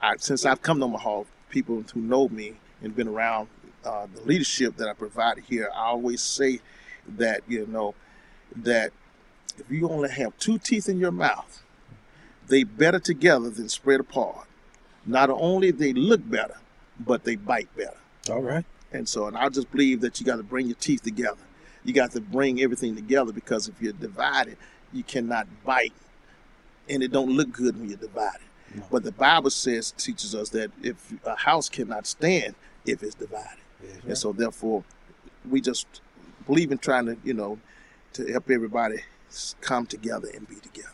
I since I've come to Omaha, people who know me and been around uh, the leadership that I provided here, I always say that you know that if you only have two teeth in your mouth, they better together than spread apart. Not only they look better, but they bite better. All right. And so, and I just believe that you got to bring your teeth together. You got to bring everything together because if you're divided, you cannot bite, and it don't look good when you're divided. But the Bible says teaches us that if a house cannot stand if it's divided, and so therefore, we just believe in trying to you know to help everybody come together and be together.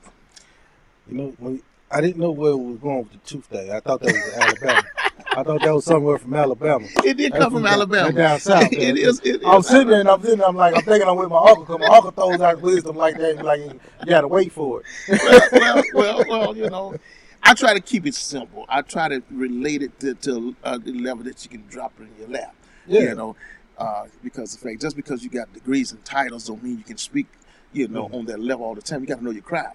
You know, when, I didn't know where it was going with the tooth day. I thought that was Alabama. I thought that was somewhere from Alabama. It did come from down- Alabama. down south. It man. it I'm is sitting there and I'm sitting there, I'm like, I'm thinking I'm with my uncle because my uncle throws out wisdom like that. Like, you got to wait for it. well, well, well, you know, I try to keep it simple. I try to relate it to, to uh, the level that you can drop it in your lap. Yeah. You know, uh, because the fact, just because you got degrees and titles don't mean you can speak, you know, on that level all the time. You got to know your crowd.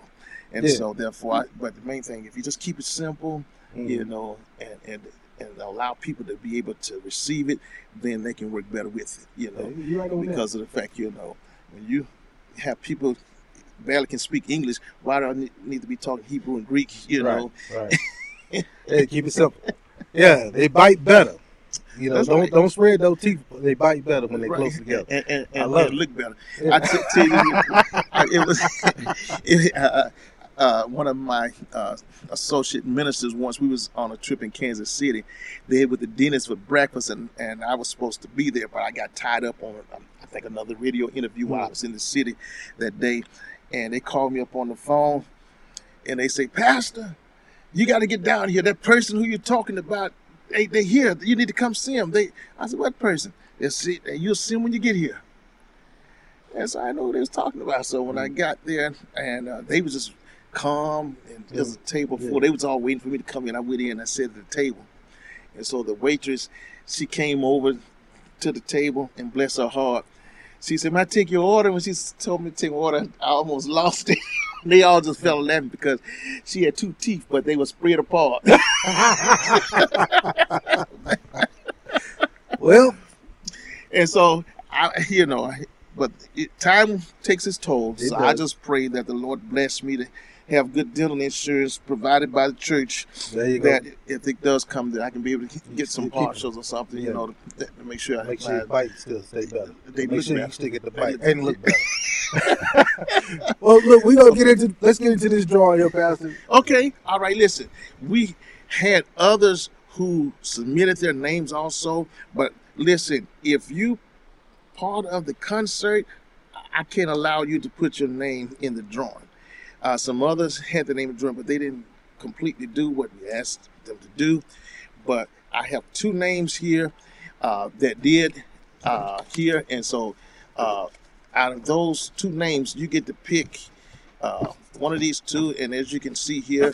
And Yeah. so, therefore, I, but the main thing, if you just keep it simple, you know, and, and and allow people to be able to receive it, then they can work better with it. You know, Yeah, right on that. because of the fact, you know, when you have people barely can speak English, why do I need to be talking Hebrew and Greek? You Right, know, right. Hey, keep it simple. Yeah, they bite better. You know, That's don't right. don't spread those teeth. They bite better when they're Right. close together. and, and, I love and it. look better. Yeah. I t- tell you, I- it was it, uh, uh, one of my uh, associate ministers. Once we was on a trip in Kansas City, they had with the dentist for breakfast, and, and I was supposed to be there, but I got tied up on um, I think another radio interview while I was in the city that day, and they called me up on the phone, and they say, Pastor, you got to get down here. That person who you're talking about, they they here. You need to come see them. They, I said, what person? They see, you'll see them when you get here. And so I know what they was talking about. So when I got there, and uh, they was just calm, and there was a table full. Yeah. They was all waiting for me to come in. I went in, and I sat at the table, and so the waitress, she came over to the table, and bless her heart, she said, "May I take your order?" When she told me to take my order, I almost lost it. they all just fell laughing because she had two teeth, but they were spread apart. Well, and so I, you know, but it, time takes its toll. It so I just pray that the Lord bless me to have good dental insurance provided by the church. There you go. if it does come, that I can be able to get some partials or something, Yeah. you know, to, to make sure I Make sure your bite still stay better. They Make sure better. you still get the bite and look better. well, look, we're gonna get into let's get into this drawing here, Pastor. Okay, all right. Listen, we had others who submitted their names also, but listen, if you part of the concert, I can't allow you to put your name in the drawing. Uh, some others had the name of the drawing, but they didn't completely do what we asked them to do. But I have two names here uh, that did uh, here, and so uh, out of those two names, you get to pick uh, one of these two, and as you can see here,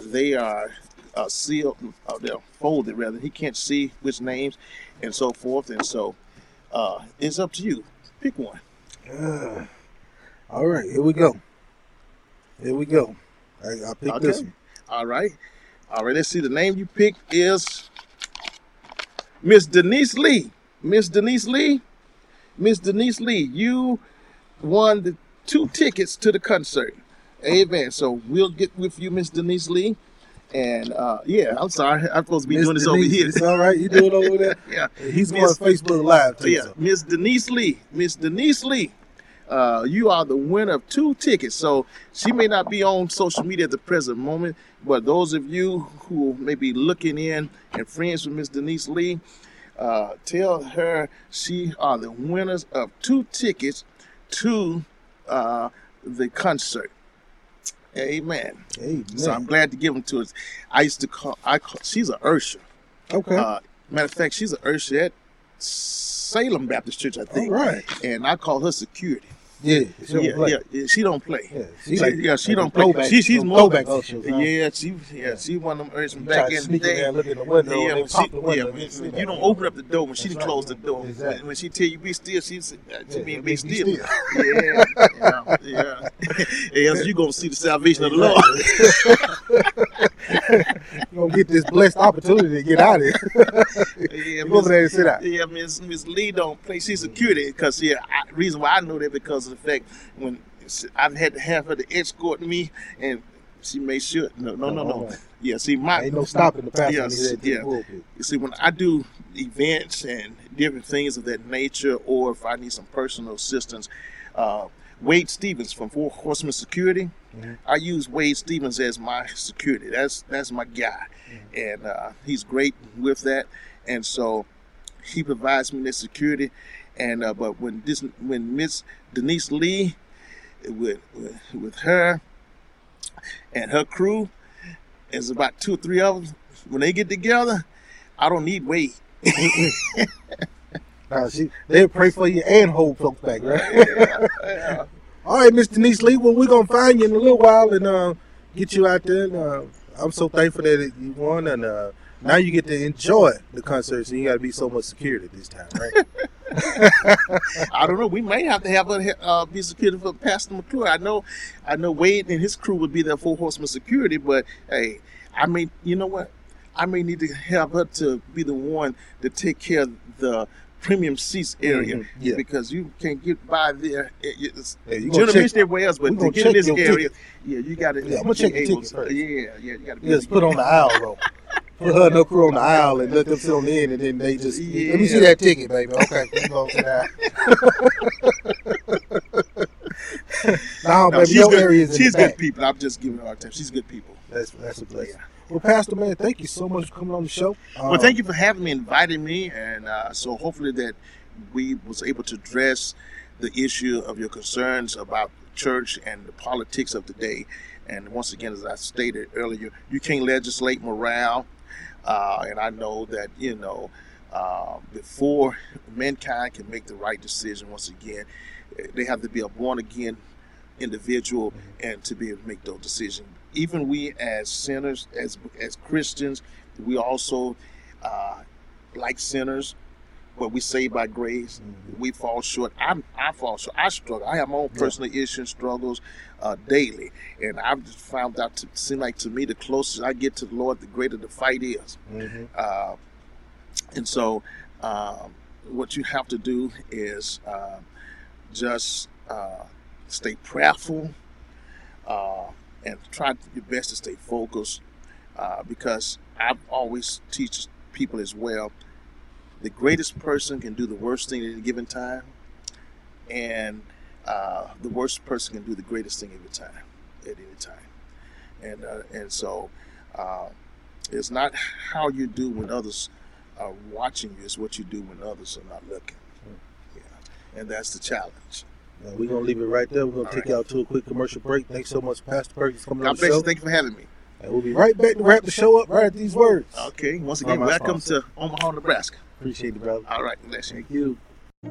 they are uh, sealed, they're folded rather. He can't see which names and so forth, and so it's up to you. Pick one. Uh, all right, here we go. Here we go. I, I picked this one. All right. All right. Let's see. The name you picked is Miss Denise Lee. Miss Denise Lee. Miss Denise Lee. You won the two tickets to the concert. Amen. So we'll get with you, Miss Denise Lee. And uh, yeah, I'm sorry. I'm supposed to be Miss doing this Denise, over here. It's all right. You do it over there. yeah. He's going Facebook Live too. yeah, so. Miss Denise Lee. Miss Denise Lee. Uh, you are the winner of two tickets. So she may not be on social media at the present moment, but those of you who may be looking in and friends with Miss Denise Lee, uh, tell her she are the winners of two tickets to uh, the concert. Amen. Amen. So I'm glad to give them to us. I used to call. I call, she's a Ursher. Okay. Uh, matter of fact, she's an Ursher at Salem Baptist Church, I think. All right. And I call her security. Yeah, she don't yeah, play. yeah, yeah, she don't play. Yeah, she, she like- yeah, she don't play. She, she's more. ushers, huh? yeah, she, yeah, she one of them Ushers You back in the day. look in the window yeah, when she, the window yeah, when, you when you don't open up the door when she That's right. close the door. Exactly. When, when she tell you be still, she's uh, to Yeah, me be- still. still. yeah, yeah, yeah. Yes, you gonna see the salvation of the Lord. You gonna get this blessed opportunity to get out of here. Yeah, over there and sit out. Yeah, Miss Miss Lee don't play. She's security because yeah. I, reason why I know that because of the fact when I've had to have her to escort me and she made sure. No, no, no, no. Yeah, see my Ain't no stopping the pastor when Yes, yeah. You see, when I do events and different things of that nature, or if I need some personal assistance, uh, Wade Stevens from Four Horsemen Security, Mm-hmm. I use Wade Stevens as my security. That's that's my guy, Mm-hmm. and uh, he's great with that. And so he provides me that security. And uh, but when this when Miss Denise Lee with, with with her and her crew, there's about two or three of them. When they get together, I don't need Wade. Nah, she, they'll pray for you and hold folks back, right? All right, Miss Denise Lee. Well, we're gonna find you in a little while and uh, get you out there. And, uh, I'm so thankful that you won, and uh, now you get to enjoy the concert. So you got to be so much security this time, right? I don't know. We might have to have a uh, be security for Pastor McClure. I know, I know Wade and his crew would be there for Horseman security, but hey, I may, you know what? I may need to have her to be the one to take care of the premium seats area Mhm, yeah. because you can't get by there. It- It's Yeah, you gonna generally everywhere else, but to get in this area, ticket. yeah, you got to. Yeah, I'm gonna check your ticket first. Yeah, yeah, you got to. Just put on the aisle row. Put her and her crew on the aisle and let them sit on the end, and then they just let me see that ticket, baby. Okay, you go to that. no, No, baby, she's good. area is in She's the good back. people. I'm just giving her a hard time. She's good people. That's that's a blessing. Well, Pastor man, thank you so much for coming on the show. well, thank you for having me, inviting me, and uh, so hopefully that we was able to address the issue of your concerns about the church and the politics of today. And once again, as I stated earlier, you can't legislate morale, uh, and I know that you know uh, before mankind can make the right decision. Once again, eh, they have to be a born again individual and to be able to make those decisions. Even we as sinners, as as Christians, we also uh, like sinners, but we saved by grace. We fall short. I I fall short. I struggle. I have my own personal issues and struggles uh, daily, and I've just found out to seem like to me the closer I get to the Lord, the greater the fight is. Mhm. Uh, and so, um, what you have to do is uh, just uh, stay prayerful uh, and try your best to stay focused uh, because I've always teach people as well the greatest person can do the worst thing at any given time and uh, the worst person can do the greatest thing every time at any time and uh, and so uh, it's not how you do when others are watching you; it's what you do when others are not looking. Yeah, and that's the challenge. Uh, now, we're gonna leave it right there. We're gonna All take right. y'all to a quick commercial break. Thanks so much, Pastor Perkins, for coming on God the bless show. you. Thank you for having me. And we'll be right back to wrap the show up right at these words. Okay. Once again, our welcome sponsor. to Omaha, Nebraska. Appreciate it, brother. All right. Bless you. Thank you.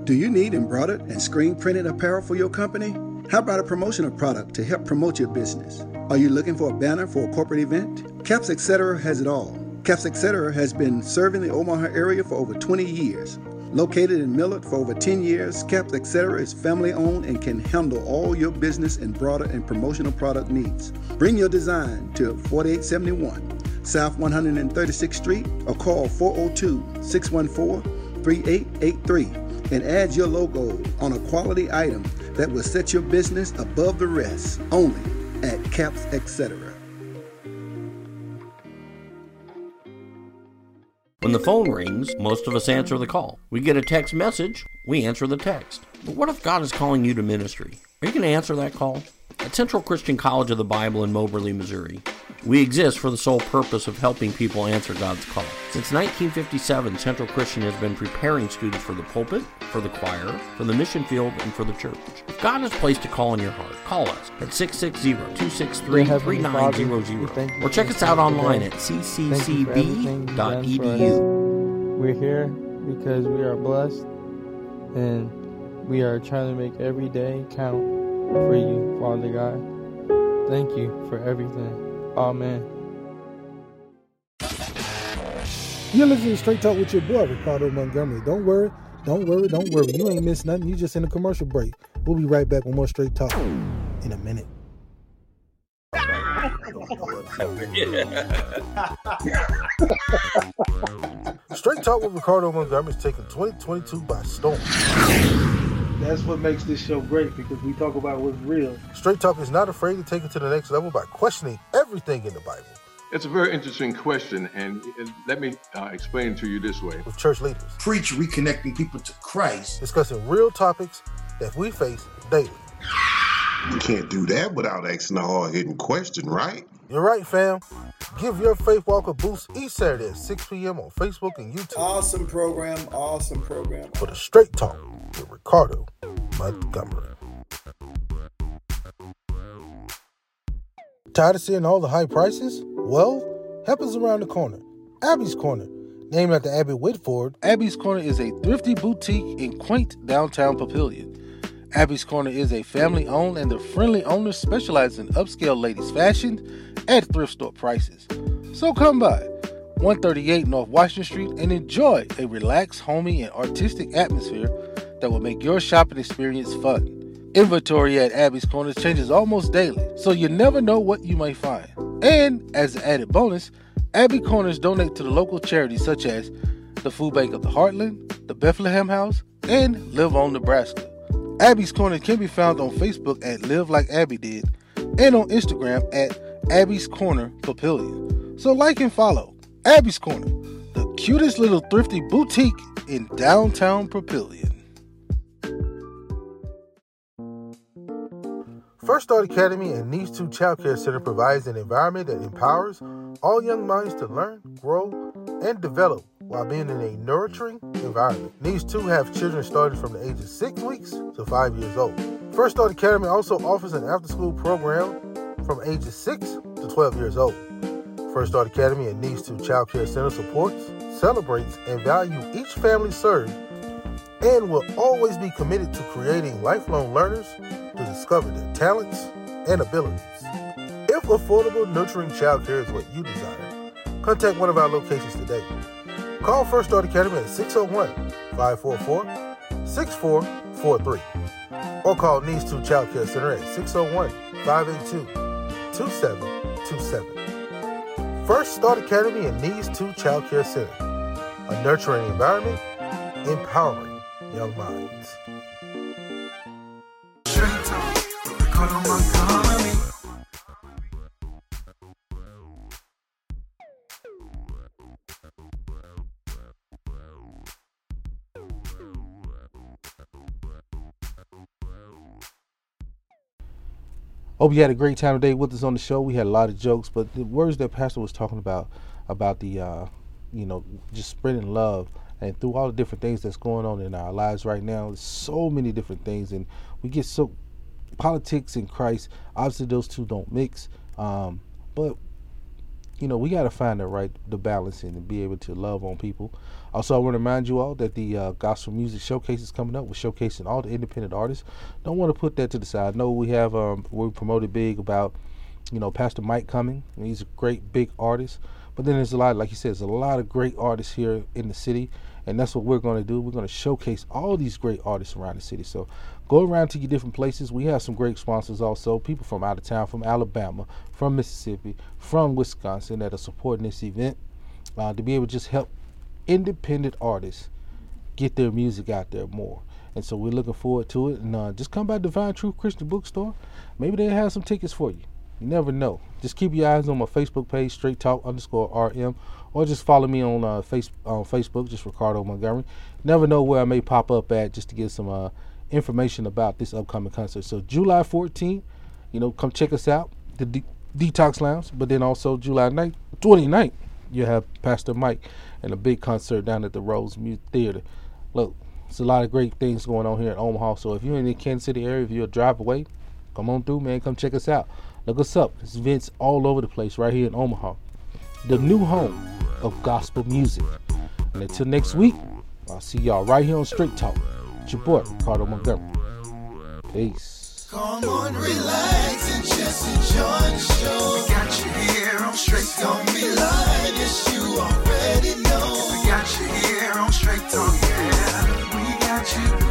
Do you need embroidered and screen printed apparel for your company? How about a promotional product to help promote your business? Are you looking for a banner for a corporate event? Caps Etc. has it all. Caps Etc. has been serving the Omaha area for over 20 years. Located in Millard for over 10 years, Caps Etc. is family owned and can handle all your business and broader and promotional product needs. Bring your design to 4871 South 136th Street or call 402 614 3883 and add your logo on a quality item that will set your business above the rest only at Caps Etc. When the phone rings, most of us answer the call. We get a text message, we answer the text. But what if God is calling you to ministry? Are you going to answer that call? At Central Christian College of the Bible in Moberly, Missouri, we exist for the sole purpose of helping people answer God's call. Since 1957, Central Christian has been preparing students for the pulpit, for the choir, for the mission field, and for the church. If God has placed a call in your heart, call us at 660-263-3900 or check us out online at cccb.edu. We're here because we are blessed and we are trying to make every day count for you, Father God. Thank you for everything. Amen. You're listening to Straight Talk with your boy, Ricardo Montgomery. Don't worry, don't worry, don't worry. You ain't missed nothing. You just in a commercial break. We'll be right back with more Straight Talk in a minute. Straight Talk with Ricardo Montgomery is taking 2022 by storm. That's what makes this show great because we talk about what's real. Straight Talk is not afraid to take it to the next level by questioning everything in the Bible It's a very interesting question, and let me uh, explain to you this way. with church leaders, Preach reconnecting people to Christ. discussing real topics that we face daily. You can't do that without asking a hard hitting question, right? You're right, fam. Give your faith walk a boost each Saturday at 6 p.m. on Facebook and YouTube Awesome program. Awesome program. for the Straight Talk with Ricardo Montgomery. Tired of seeing all the high prices? Well, help is around the corner. Abby's Corner. Named after Abby Whitford, Abby's Corner is a thrifty boutique in quaint downtown Papillion. Abby's Corner is a family owned and the friendly owners specialize in upscale ladies' fashion at thrift store prices. So come by 138 North Washington Street and enjoy a relaxed, homey, and artistic atmosphere that will make your shopping experience fun. Inventory at Abby's Corner changes almost daily, so you never know what you may find. And as an added bonus, Abby Corners donate to the local charities such as the Food Bank of the Heartland, the Bethlehem House, and Live On Nebraska. Abby's Corner can be found on Facebook at Live Like Abby Did and on Instagram at Abby's Corner Papillion. So like and follow Abby's Corner, the cutest little thrifty boutique in downtown Papillion. First Start Academy and Needs 2 Child Care Center provides an environment that empowers all young minds to learn, grow, and develop while being in a nurturing environment. Needs 2 have children starting from the age of 6 weeks to 5 years old. First Start Academy also offers an after school program from ages 6 to 12 years old. First Start Academy and Needs 2 Child Care Center supports, celebrates, and values each family served and will always be committed to creating lifelong learners to discover their talents and abilities. If affordable, nurturing childcare is what you desire, contact one of our locations today. Call First Start Academy at 601 544 6443 or call Needs 2 Child Care Center at 601 582 2727. First Start Academy and Needs 2 Child Care Center, a nurturing environment empowering young minds. Hope you had a great time today with us on the show. We had a lot of jokes, but the words that Pastor was talking about, about the, uh, you know, just spreading love and through all the different things that's going on in our lives right now, there's so many different things, and we get so politics and Christ. Obviously, those two don't mix, um, but you know we got to find the right the balance and be able to love on people. Also, I want to remind you all that the uh, Gospel Music Showcase is coming up. We're showcasing all the independent artists. Don't want to put that to the side. Know we have um, we promoted big about you know Pastor Mike coming. He's a great big artist. But then there's a lot, like you said, there's a lot of great artists here in the city, and that's what we're going to do. We're going to showcase all these great artists around the city. So go around to your different places. We have some great sponsors also, people from out of town, from Alabama, from Mississippi, from Wisconsin that are supporting this event uh, to be able to just help independent artists get their music out there more. And so we're looking forward to it. And uh, just come by Divine Truth Christian Bookstore. Maybe they have some tickets for you. You never know. Just keep your eyes on my Facebook page, Straight Talk underscore RM, or just follow me on uh, face on Facebook, just Ricardo Montgomery. Never know where I may pop up at, just to get some uh, information about this upcoming concert. So July 14th, you know, come check us out, the De- Detox Lounge. But then also July 9th, 29th, you have Pastor Mike and a big concert down at the Rose Music Theater. Look, it's a lot of great things going on here in Omaha. So if you're in the Kansas City area, if you're a drive away, come on through, man. Come check us out. Look us up. There's events all over the place right here in Omaha. The new home of gospel music. And until next week, I'll see y'all right here on Straight Talk. Your boy, Ricardo Montgomery. Peace. Come on, relax and just enjoy the show. We got you here on Straight It's gonna be live, yes, you already know. We got you here on Straight Talk, yeah. We got you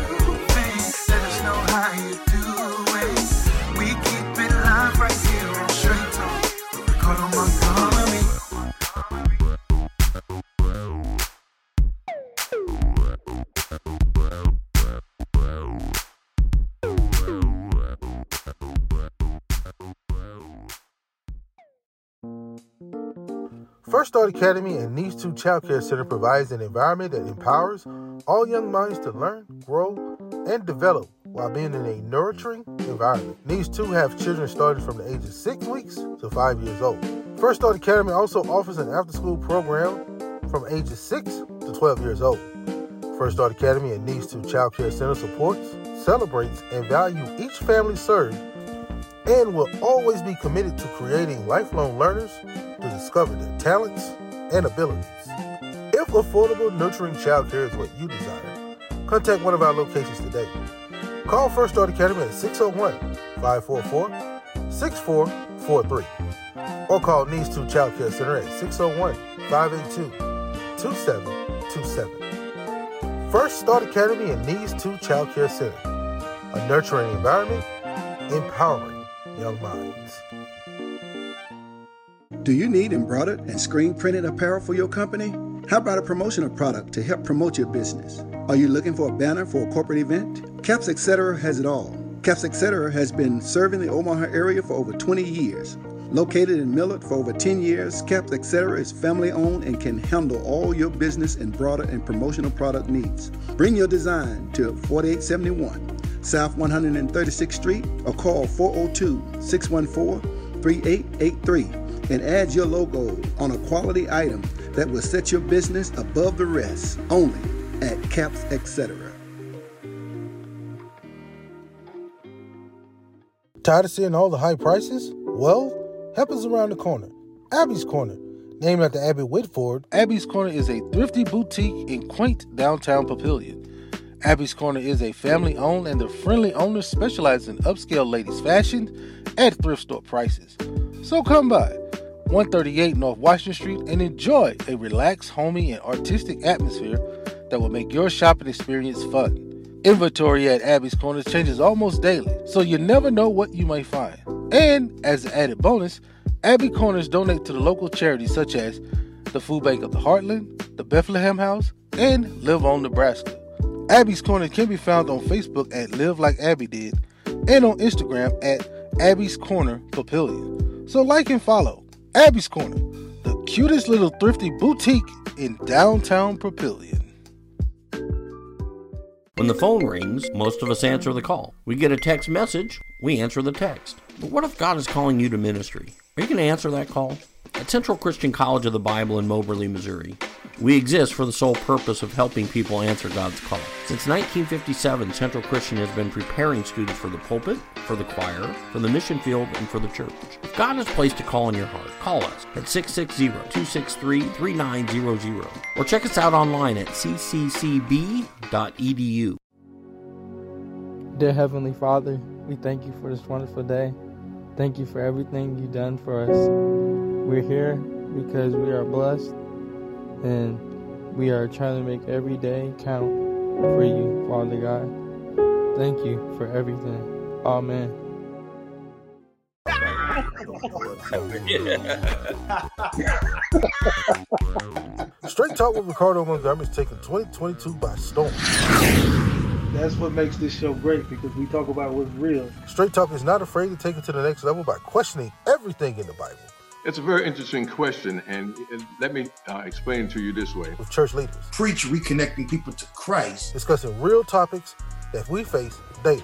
First Start Academy and Needs 2 Child Care Center provides an environment that empowers all young minds to learn, grow, and develop while being in a nurturing environment. Needs 2 have children starting from the age of 6 weeks to 5 years old. First Start Academy also offers an after school program from ages 6 to 12 years old. First Start Academy and Needs 2 Child Care Center supports, celebrates, and values each family served and will always be committed to creating lifelong learners to discover their talents and abilities. If affordable, nurturing childcare is what you desire, contact one of our locations today. Call First Start Academy at 601 544 6443 or call Needs 2 Child Care Center at 601 582 2727. First Start Academy and Needs 2 Child Care Center, a nurturing environment, empowering young minds. Do you need embroidered and screen printed apparel for your company? How about a promotional product to help promote your business? Are you looking for a banner for a corporate event? Caps Etc. has it all. Caps Etc. has been serving the Omaha area for over 20 years. Located in Millard for over 10 years, Caps Etc. is family owned and can handle all your business and broader and promotional product needs. Bring your design to 4871 South 136th Street or call 402 614 3883 and add your logo on a quality item that will set your business above the rest only at Caps Etc. Tired of seeing all the high prices? Well, help is around the corner. Abby's Corner. Named after Abby Whitford, Abby's Corner is a thrifty boutique in quaint downtown Papillion. Abby's Corner is a family owned and the friendly owners specialize in upscale ladies' fashion at thrift store prices. So come by 138 North Washington Street and enjoy a relaxed, homey, and artistic atmosphere that will make your shopping experience fun. Inventory at Abby's Corner changes almost daily, so you never know what you may find. And as an added bonus, Abby Corners donate to the local charities such as the Food Bank of the Heartland, the Bethlehem House, and Live On Nebraska. Abby's Corner can be found on Facebook at Live Like Abby Did and on Instagram at Abby's Corner Papillion. So like and follow Abby's Corner, the cutest little thrifty boutique in downtown Papillion. When the phone rings, most of us answer the call. We get a text message, we answer the text. But what if God is calling you to ministry? Are you going to answer that call? At Central Christian College of the Bible in Moberly, Missouri, we exist for the sole purpose of helping people answer God's call. Since 1957, Central Christian has been preparing students for the pulpit, for the choir, for the mission field, and for the church. If God has placed a call in your heart, call us at 660-263-3900 or check us out online at cccb.edu. Dear Heavenly Father, we thank you for this wonderful day. Thank you for everything you've done for us. We're here because we are blessed and we are trying to make every day count for you, Father God. Thank you for everything. Amen. Straight Talk with Ricardo Montgomery is taking 2022 by storm. That's what makes this show great because we talk about what's real. Straight Talk is not afraid to take it to the next level by questioning everything in the Bible. It's a very interesting question, and let me uh, explain to you this way. With church leaders, Preach reconnecting people to Christ. discussing real topics that we face daily.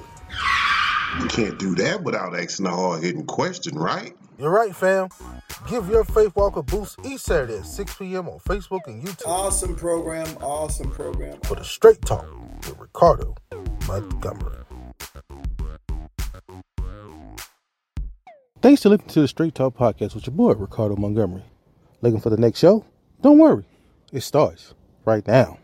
You can't do that without asking a hard hitting question, right? You're right, fam. Give your faith walk a boost each Saturday at 6 p.m. on Facebook and YouTube Awesome program, awesome program. for the Straight Talk with Ricardo Montgomery. Thanks for listening to the Straight Talk podcast with your boy Ricardo Montgomery. Looking for the next show? Don't worry, it starts right now.